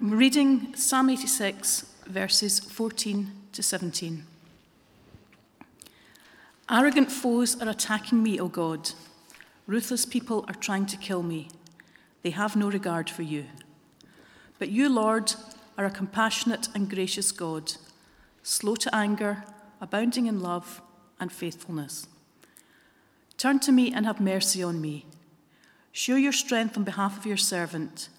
Reading Psalm 86, verses 14 to 17. Arrogant foes are attacking me, O God. Ruthless people are trying to kill me. They have no regard for you. But you, Lord, are a compassionate and gracious God, slow to anger, abounding in love and faithfulness. Turn to me and have mercy on me. Show your strength on behalf of your servant.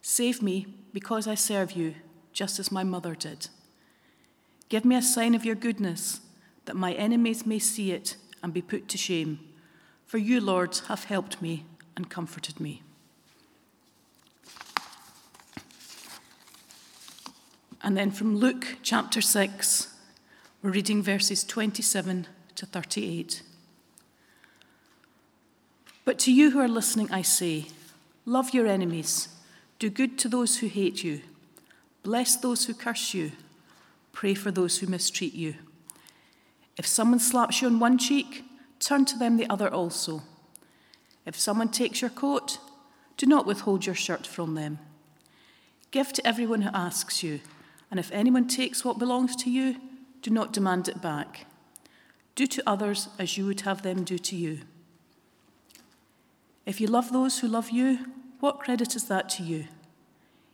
Save me because I serve you, just as my mother did. Give me a sign of your goodness, that my enemies may see it and be put to shame. For you, Lord, have helped me and comforted me. And then from Luke chapter 6, we're reading verses 27 to 38. But to you who are listening, I say, love your enemies, do good to those who hate you, bless those who curse you, pray for those who mistreat you. If someone slaps you on one cheek, turn to them the other also. If someone takes your coat, do not withhold your shirt from them. Give to everyone who asks you, and if anyone takes what belongs to you, do not demand it back. Do to others as you would have them do to you. If you love those who love you, what credit is that to you?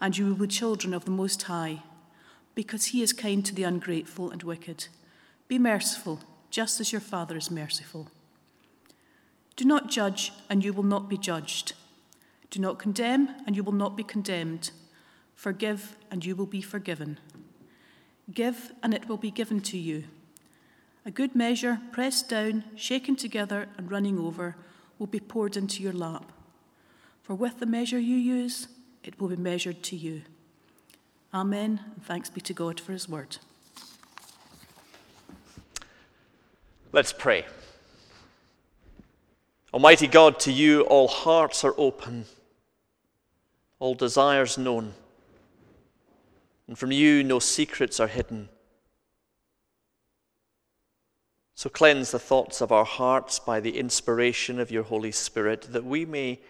and you will be children of the Most High, because He is kind to the ungrateful and wicked. Be merciful, just as your Father is merciful. Do not judge, and you will not be judged. Do not condemn, and you will not be condemned. Forgive, and you will be forgiven. Give, and it will be given to you. A good measure, pressed down, shaken together, and running over, will be poured into your lap. For with the measure you use, it will be measured to you. Amen, and thanks be to God for his word. Let's pray. Almighty God, to you all hearts are open, all desires known, and from you no secrets are hidden. So cleanse the thoughts of our hearts by the inspiration of your Holy Spirit, that we may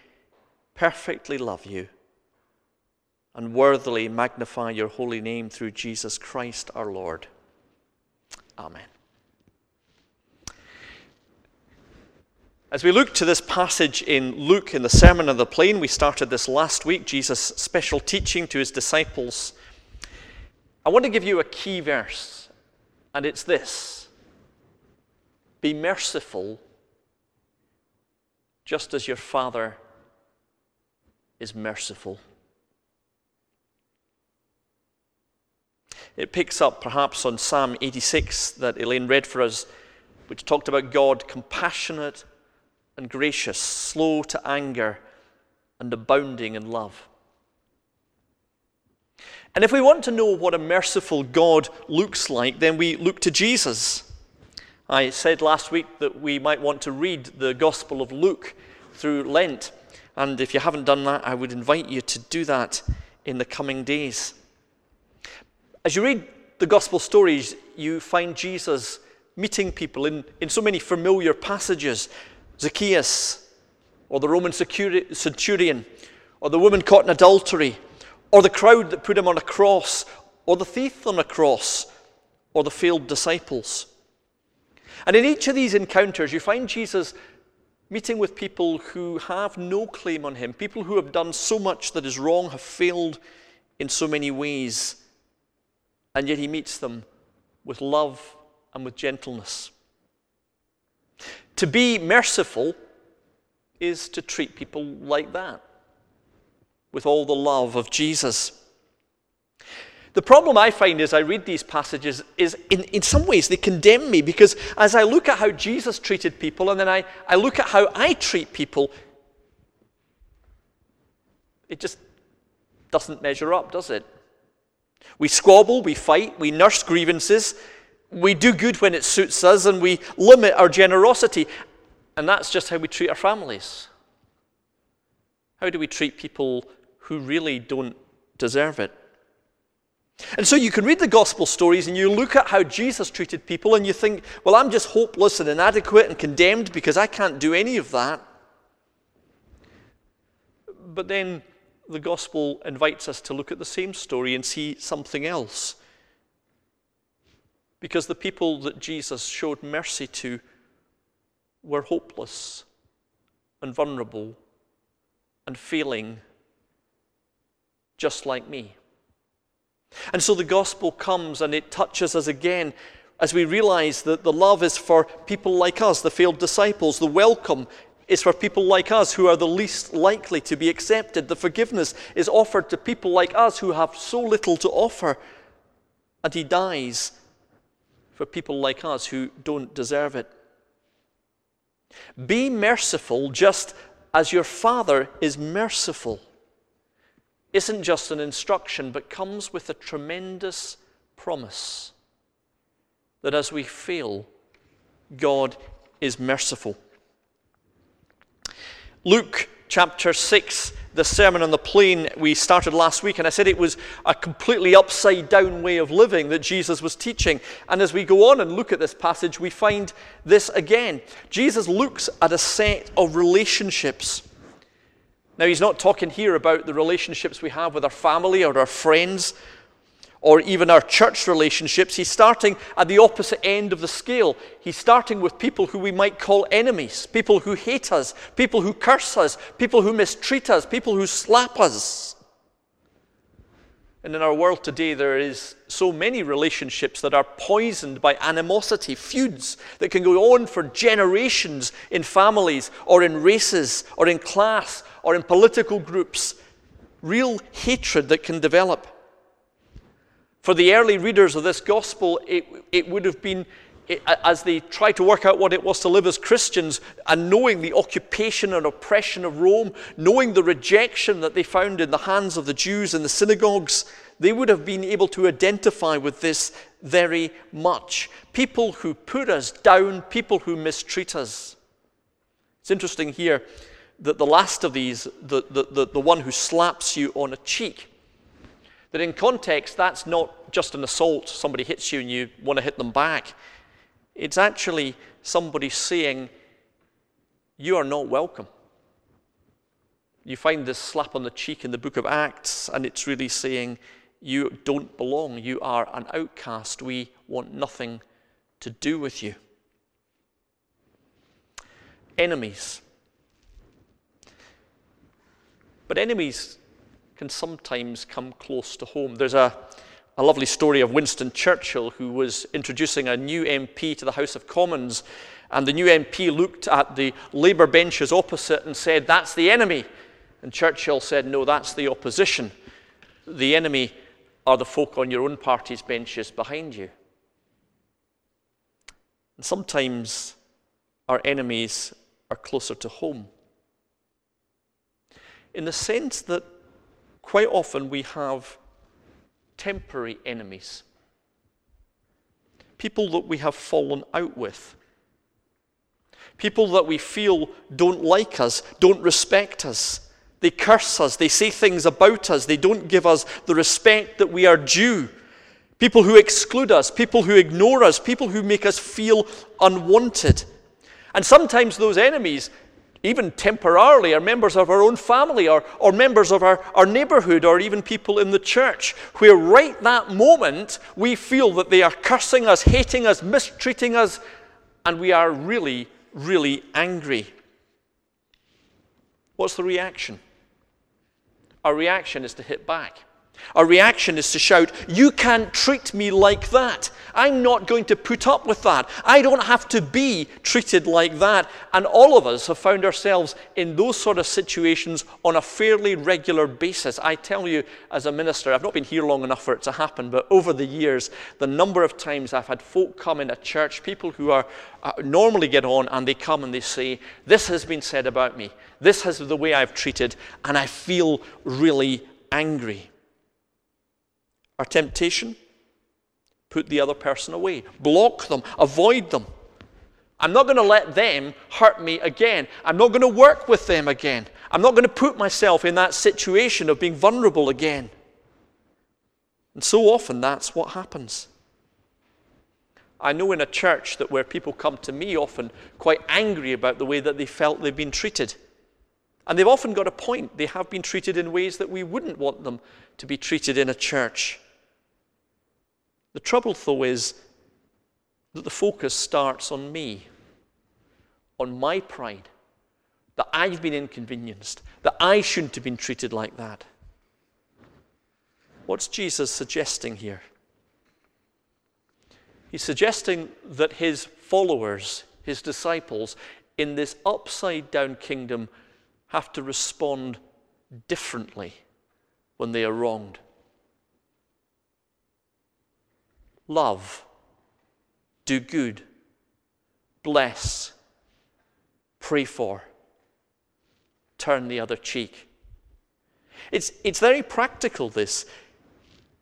perfectly love you and worthily magnify your holy name through Jesus Christ our Lord. Amen. As we look to this passage in Luke in the Sermon on the Plain, we started this last week, Jesus' special teaching to his disciples. I want to give you a key verse, and it's this Be merciful, just as your Father is merciful. It picks up perhaps on Psalm 86 that Elaine read for us, which talked about God compassionate and gracious, slow to anger, and abounding in love. And if we want to know what a merciful God looks like, then we look to Jesus. I said last week that we might want to read the Gospel of Luke through Lent. And if you haven't done that, I would invite you to do that in the coming days. As you read the Gospel stories, you find Jesus meeting people in, in so many familiar passages. Zacchaeus, or the Roman centurion, or the woman caught in adultery, or the crowd that put him on a cross, or the thief on a cross, or the failed disciples. And in each of these encounters, you find Jesus meeting with people who have no claim on him, people who have done so much that is wrong, have failed in so many ways, and yet he meets them with love and with gentleness. To be merciful is to treat people like that, with all the love of Jesus. The problem I find as I read these passages is, in, in some ways, they condemn me because as I look at how Jesus treated people and then I, I look at how I treat people, it just doesn't measure up, does it? We squabble, we fight, we nurse grievances, we do good when it suits us, and we limit our generosity. And that's just how we treat our families. How do we treat people who really don't deserve it? And so you can read the gospel stories and you look at how Jesus treated people and you think, well, I'm just hopeless and inadequate and condemned because I can't do any of that. But then the gospel invites us to look at the same story and see something else. Because the people that Jesus showed mercy to were hopeless and vulnerable and failing just like me. And so the gospel comes and it touches us again as we realize that the love is for people like us, the failed disciples. The welcome is for people like us who are the least likely to be accepted. The forgiveness is offered to people like us who have so little to offer. And he dies for people like us who don't deserve it. Be merciful just as your Father is merciful isn't just an instruction, but comes with a tremendous promise that as we fail, God is merciful. Luke chapter 6, the Sermon on the Plain, we started last week, and I said it was a completely upside down way of living that Jesus was teaching. And as we go on and look at this passage, we find this again. Jesus looks at a set of relationships now, he's not talking here about the relationships we have with our family or our friends or even our church relationships. He's starting at the opposite end of the scale. He's starting with people who we might call enemies, people who hate us, people who curse us, people who mistreat us, people who slap us. And in our world today, there is so many relationships that are poisoned by animosity, feuds that can go on for generations in families or in races or in class or in political groups, real hatred that can develop. For the early readers of this gospel, it, it would have been, it, as they tried to work out what it was to live as Christians, and knowing the occupation and oppression of Rome, knowing the rejection that they found in the hands of the Jews in the synagogues, they would have been able to identify with this very much. People who put us down, people who mistreat us. It's interesting here that the last of these, the, the, the, the one who slaps you on a cheek, that in context, that's not just an assault, somebody hits you and you want to hit them back. It's actually somebody saying, You are not welcome. You find this slap on the cheek in the book of Acts, and it's really saying, You don't belong. You are an outcast. We want nothing to do with you. Enemies. But enemies can sometimes come close to home. There's a, a lovely story of Winston Churchill, who was introducing a new MP to the House of Commons. And the new MP looked at the Labour benches opposite and said, That's the enemy. And Churchill said, No, that's the opposition. The enemy are the folk on your own party's benches behind you. And sometimes our enemies are closer to home in the sense that quite often we have temporary enemies, people that we have fallen out with, people that we feel don't like us, don't respect us. They curse us, they say things about us, they don't give us the respect that we are due. People who exclude us, people who ignore us, people who make us feel unwanted. And sometimes those enemies even temporarily, are members of our own family or, or members of our, our neighborhood or even people in the church, where right that moment we feel that they are cursing us, hating us, mistreating us, and we are really, really angry. What's the reaction? Our reaction is to hit back. Our reaction is to shout, You can't treat me like that. I'm not going to put up with that. I don't have to be treated like that. And all of us have found ourselves in those sort of situations on a fairly regular basis. I tell you, as a minister, I've not been here long enough for it to happen, but over the years, the number of times I've had folk come in a church, people who are uh, normally get on, and they come and they say, This has been said about me. This is the way I've treated, and I feel really angry. Our temptation? Put the other person away, block them, avoid them. I'm not going to let them hurt me again. I'm not going to work with them again. I'm not going to put myself in that situation of being vulnerable again. And so often that's what happens. I know in a church that where people come to me often quite angry about the way that they felt they've been treated. And they've often got a point. They have been treated in ways that we wouldn't want them to be treated in a church. The trouble, though, is that the focus starts on me, on my pride, that I've been inconvenienced, that I shouldn't have been treated like that. What's Jesus suggesting here? He's suggesting that his followers, his disciples, in this upside down kingdom have to respond differently when they are wronged. Love, do good, bless, pray for, turn the other cheek. It's, it's very practical, this.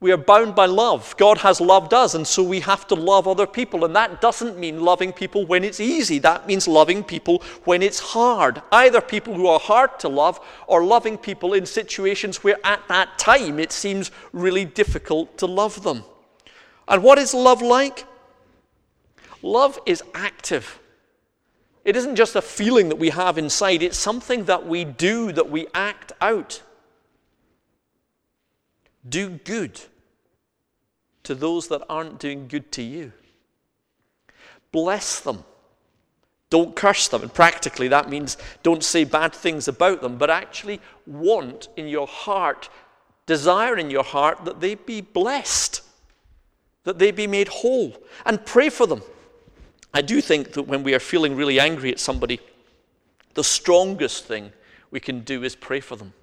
We are bound by love. God has loved us, and so we have to love other people. And that doesn't mean loving people when it's easy. That means loving people when it's hard. Either people who are hard to love or loving people in situations where at that time it seems really difficult to love them. And what is love like? Love is active. It isn't just a feeling that we have inside, it's something that we do, that we act out. Do good to those that aren't doing good to you. Bless them. Don't curse them. And practically, that means don't say bad things about them, but actually want in your heart, desire in your heart that they be blessed, that they be made whole, and pray for them. I do think that when we are feeling really angry at somebody, the strongest thing we can do is pray for them.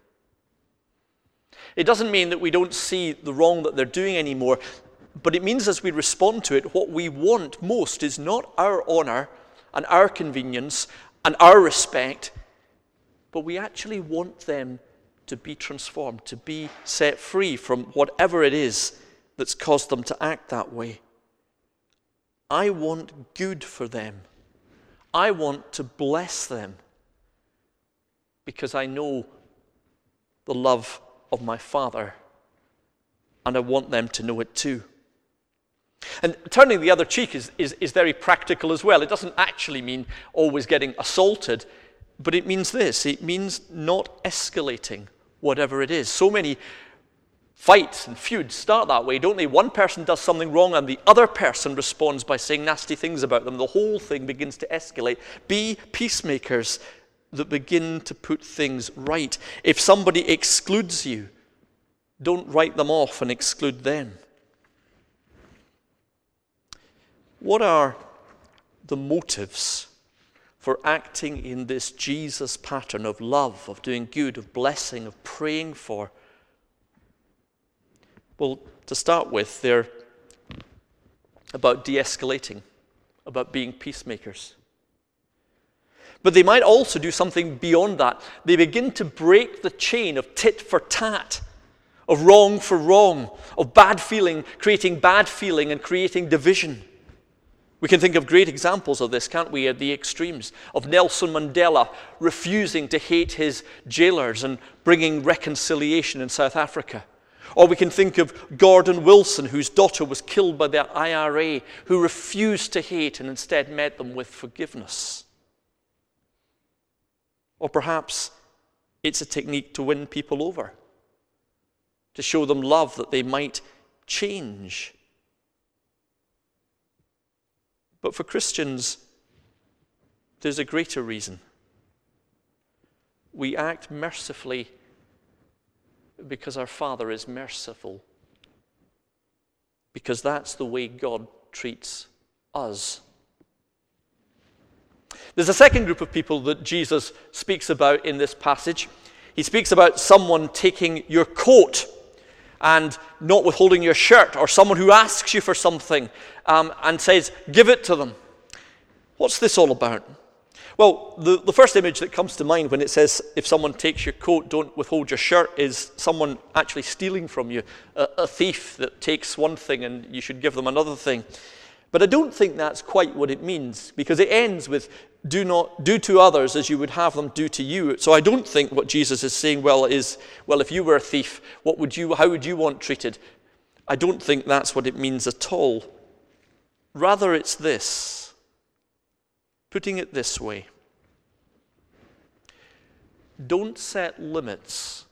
It doesn't mean that we don't see the wrong that they're doing anymore. But it means as we respond to it, what we want most is not our honor and our convenience and our respect, but we actually want them to be transformed, to be set free from whatever it is that's caused them to act that way. I want good for them. I want to bless them because I know the love of my Father and I want them to know it too. And turning the other cheek is, is, is very practical as well. It doesn't actually mean always getting assaulted, but it means this it means not escalating whatever it is. So many fights and feuds start that way, don't they? One person does something wrong and the other person responds by saying nasty things about them. The whole thing begins to escalate. Be peacemakers that begin to put things right. If somebody excludes you, don't write them off and exclude them. What are the motives for acting in this Jesus pattern of love, of doing good, of blessing, of praying for? Well, to start with, they're about de escalating, about being peacemakers. But they might also do something beyond that. They begin to break the chain of tit for tat, of wrong for wrong, of bad feeling, creating bad feeling and creating division. We can think of great examples of this, can't we, at the extremes? Of Nelson Mandela refusing to hate his jailers and bringing reconciliation in South Africa. Or we can think of Gordon Wilson, whose daughter was killed by the IRA, who refused to hate and instead met them with forgiveness. Or perhaps it's a technique to win people over, to show them love that they might change but for Christians, there's a greater reason. We act mercifully because our Father is merciful, because that's the way God treats us. There's a second group of people that Jesus speaks about in this passage. He speaks about someone taking your coat and not withholding your shirt, or someone who asks you for something um, and says, Give it to them. What's this all about? Well, the, the first image that comes to mind when it says, if someone takes your coat, don't withhold your shirt, is someone actually stealing from you, a, a thief that takes one thing and you should give them another thing. But I don't think that's quite what it means because it ends with do not do to others as you would have them do to you. So I don't think what Jesus is saying well is well if you were a thief, what would you how would you want treated? I don't think that's what it means at all. Rather it's this. Putting it this way. Don't set limits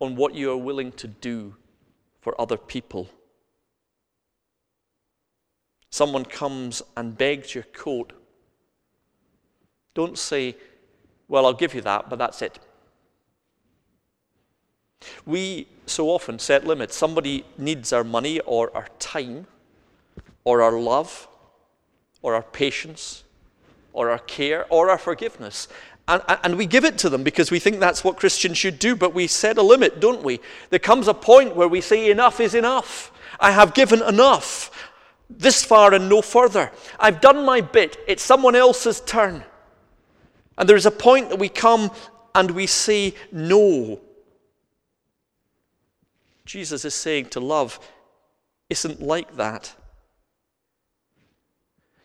on what you are willing to do for other people someone comes and begs your coat, don't say, Well, I'll give you that, but that's it. We so often set limits. Somebody needs our money or our time or our love or our patience or our care or our forgiveness. And, and, we give it to them because we think that's what Christians should do, but we set a limit, don't we? There comes a point where we say, Enough is enough. I have given enough this far and no further. I've done my bit. It's someone else's turn. And there is a point that we come and we say no. Jesus is saying to love isn't like that.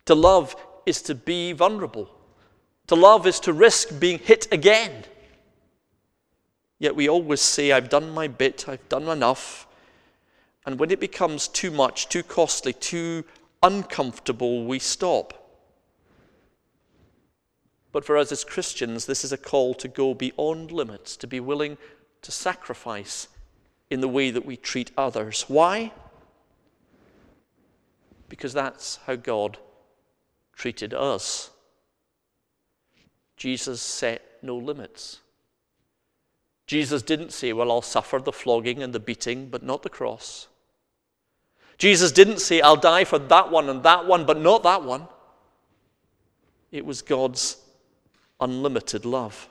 To love is to be vulnerable. To love is to risk being hit again. Yet we always say, I've done my bit, I've done enough. And when it becomes too much, too costly, too uncomfortable, we stop. But for us as Christians, this is a call to go beyond limits, to be willing to sacrifice in the way that we treat others. Why? Because that's how God treated us. Jesus set no limits. Jesus didn't say, Well, I'll suffer the flogging and the beating, but not the cross. Jesus didn't say, I'll die for that one and that one, but not that one. It was God's unlimited love.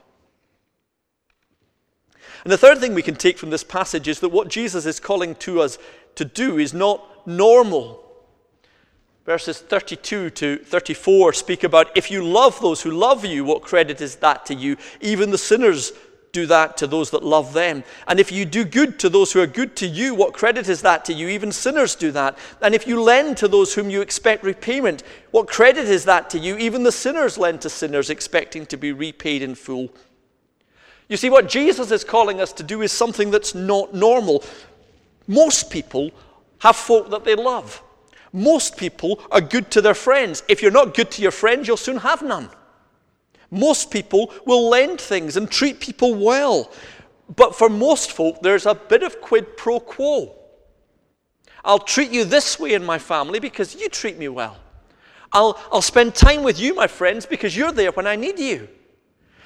And the third thing we can take from this passage is that what Jesus is calling to us to do is not normal. Verses 32 to 34 speak about if you love those who love you, what credit is that to you? Even the sinners do that to those that love them. And if you do good to those who are good to you, what credit is that to you? Even sinners do that. And if you lend to those whom you expect repayment, what credit is that to you? Even the sinners lend to sinners expecting to be repaid in full. You see, what Jesus is calling us to do is something that's not normal. Most people have folk that they love. Most people are good to their friends. If you're not good to your friends, you'll soon have none. Most people will lend things and treat people well. But for most folk, there's a bit of quid pro quo. I'll treat you this way in my family because you treat me well. I'll, I'll spend time with you, my friends, because you're there when I need you.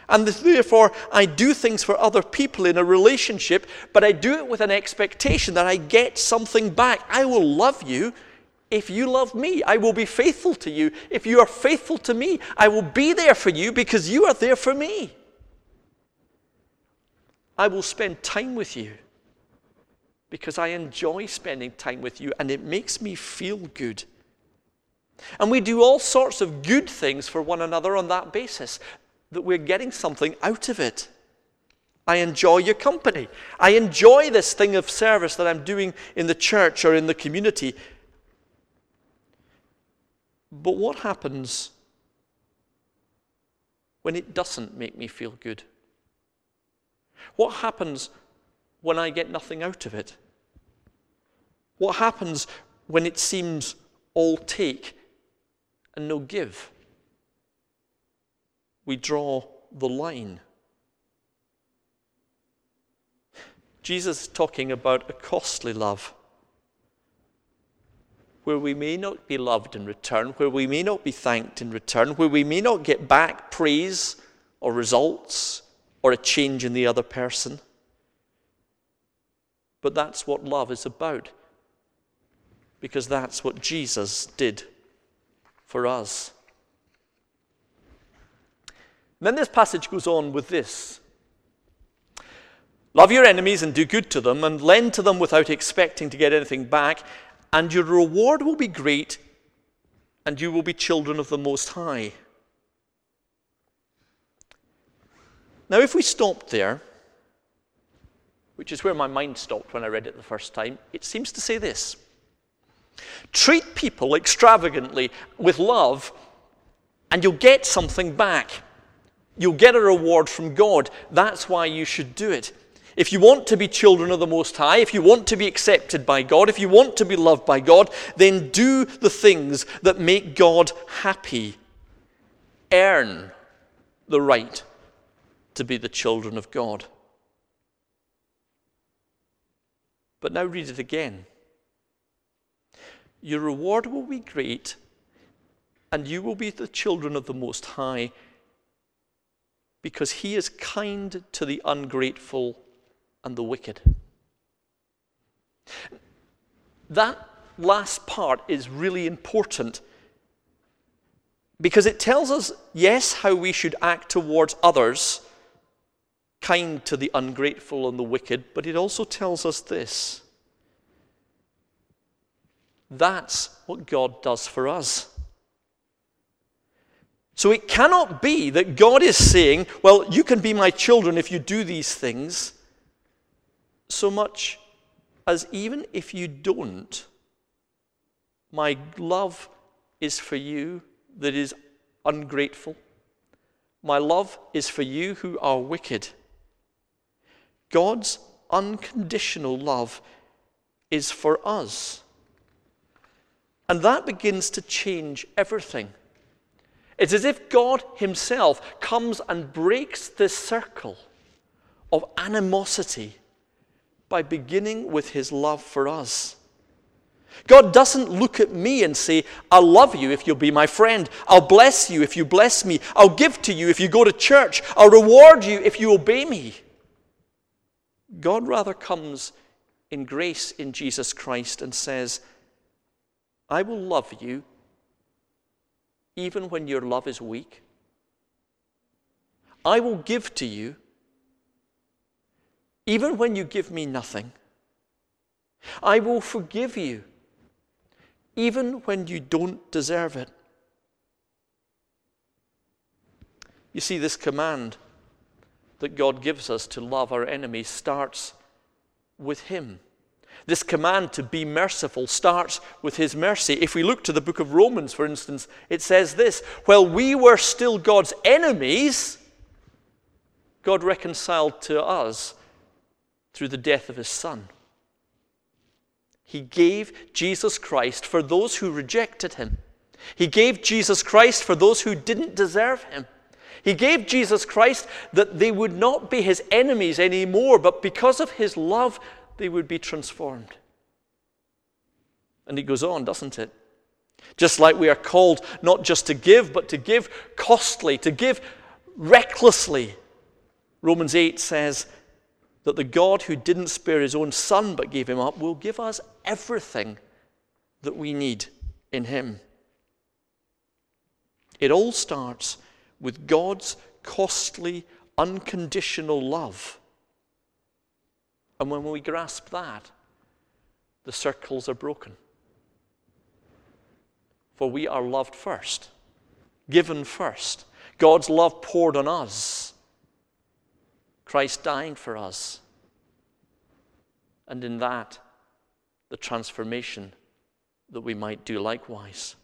And therefore, I do things for other people in a relationship, but I do it with an expectation that I get something back. I will love you if you love me, I will be faithful to you. If you are faithful to me, I will be there for you because you are there for me. I will spend time with you because I enjoy spending time with you and it makes me feel good. And we do all sorts of good things for one another on that basis, that we're getting something out of it. I enjoy your company. I enjoy this thing of service that I'm doing in the church or in the community but what happens when it doesn't make me feel good? What happens when I get nothing out of it? What happens when it seems all take and no give? We draw the line. Jesus is talking about a costly love where we may not be loved in return, where we may not be thanked in return, where we may not get back praise or results or a change in the other person. But that's what love is about, because that's what Jesus did for us. And then this passage goes on with this. Love your enemies and do good to them, and lend to them without expecting to get anything back, and your reward will be great, and you will be children of the Most High. Now, if we stopped there, which is where my mind stopped when I read it the first time, it seems to say this Treat people extravagantly with love, and you'll get something back. You'll get a reward from God. That's why you should do it. If you want to be children of the Most High, if you want to be accepted by God, if you want to be loved by God, then do the things that make God happy. Earn the right to be the children of God. But now read it again. Your reward will be great, and you will be the children of the Most High, because He is kind to the ungrateful and the wicked. That last part is really important because it tells us, yes, how we should act towards others, kind to the ungrateful and the wicked, but it also tells us this. That's what God does for us. So it cannot be that God is saying, Well, you can be my children if you do these things, so much as even if you don't, my love is for you that is ungrateful. My love is for you who are wicked. God's unconditional love is for us. And that begins to change everything. It's as if God Himself comes and breaks this circle of animosity by beginning with his love for us. God doesn't look at me and say, I'll love you if you'll be my friend. I'll bless you if you bless me. I'll give to you if you go to church. I'll reward you if you obey me. God rather comes in grace in Jesus Christ and says, I will love you even when your love is weak. I will give to you even when you give me nothing. I will forgive you, even when you don't deserve it. You see, this command that God gives us to love our enemies starts with Him. This command to be merciful starts with His mercy. If we look to the book of Romans, for instance, it says this While we were still God's enemies, God reconciled to us through the death of his son. He gave Jesus Christ for those who rejected him. He gave Jesus Christ for those who didn't deserve him. He gave Jesus Christ that they would not be his enemies anymore, but because of his love, they would be transformed. And it goes on, doesn't it? Just like we are called not just to give, but to give costly, to give recklessly. Romans 8 says, that the God who didn't spare his own son but gave him up will give us everything that we need in him. It all starts with God's costly, unconditional love. And when we grasp that, the circles are broken. For we are loved first, given first. God's love poured on us Christ dying for us. And in that, the transformation that we might do likewise.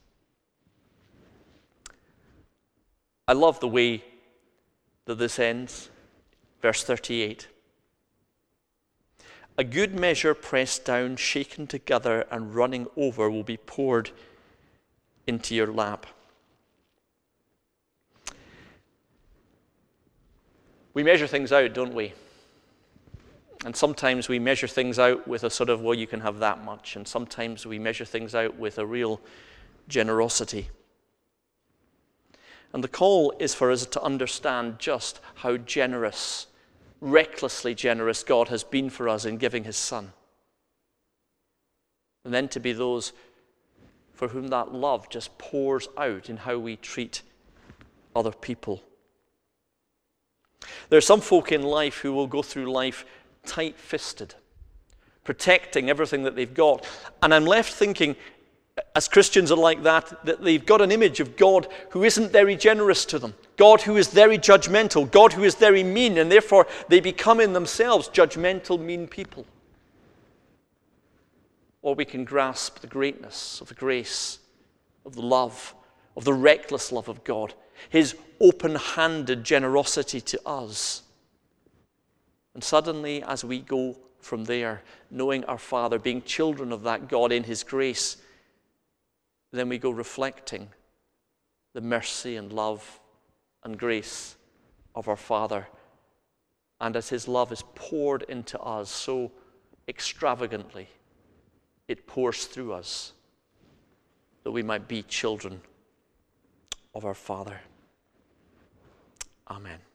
I love the way that this ends. Verse 38. A good measure pressed down, shaken together, and running over will be poured into your lap. We measure things out, don't we? And sometimes we measure things out with a sort of, well, you can have that much. And sometimes we measure things out with a real generosity. And the call is for us to understand just how generous, recklessly generous God has been for us in giving his Son. And then to be those for whom that love just pours out in how we treat other people. There are some folk in life who will go through life tight fisted, protecting everything that they've got. And I'm left thinking, as Christians are like that, that they've got an image of God who isn't very generous to them, God who is very judgmental, God who is very mean, and therefore they become in themselves judgmental, mean people. Or we can grasp the greatness of the grace, of the love, of the reckless love of God, His open handed generosity to us. And suddenly, as we go from there, knowing our Father, being children of that God in His grace, then we go reflecting the mercy and love and grace of our Father. And as His love is poured into us so extravagantly, it pours through us that we might be children of our Father. Amen.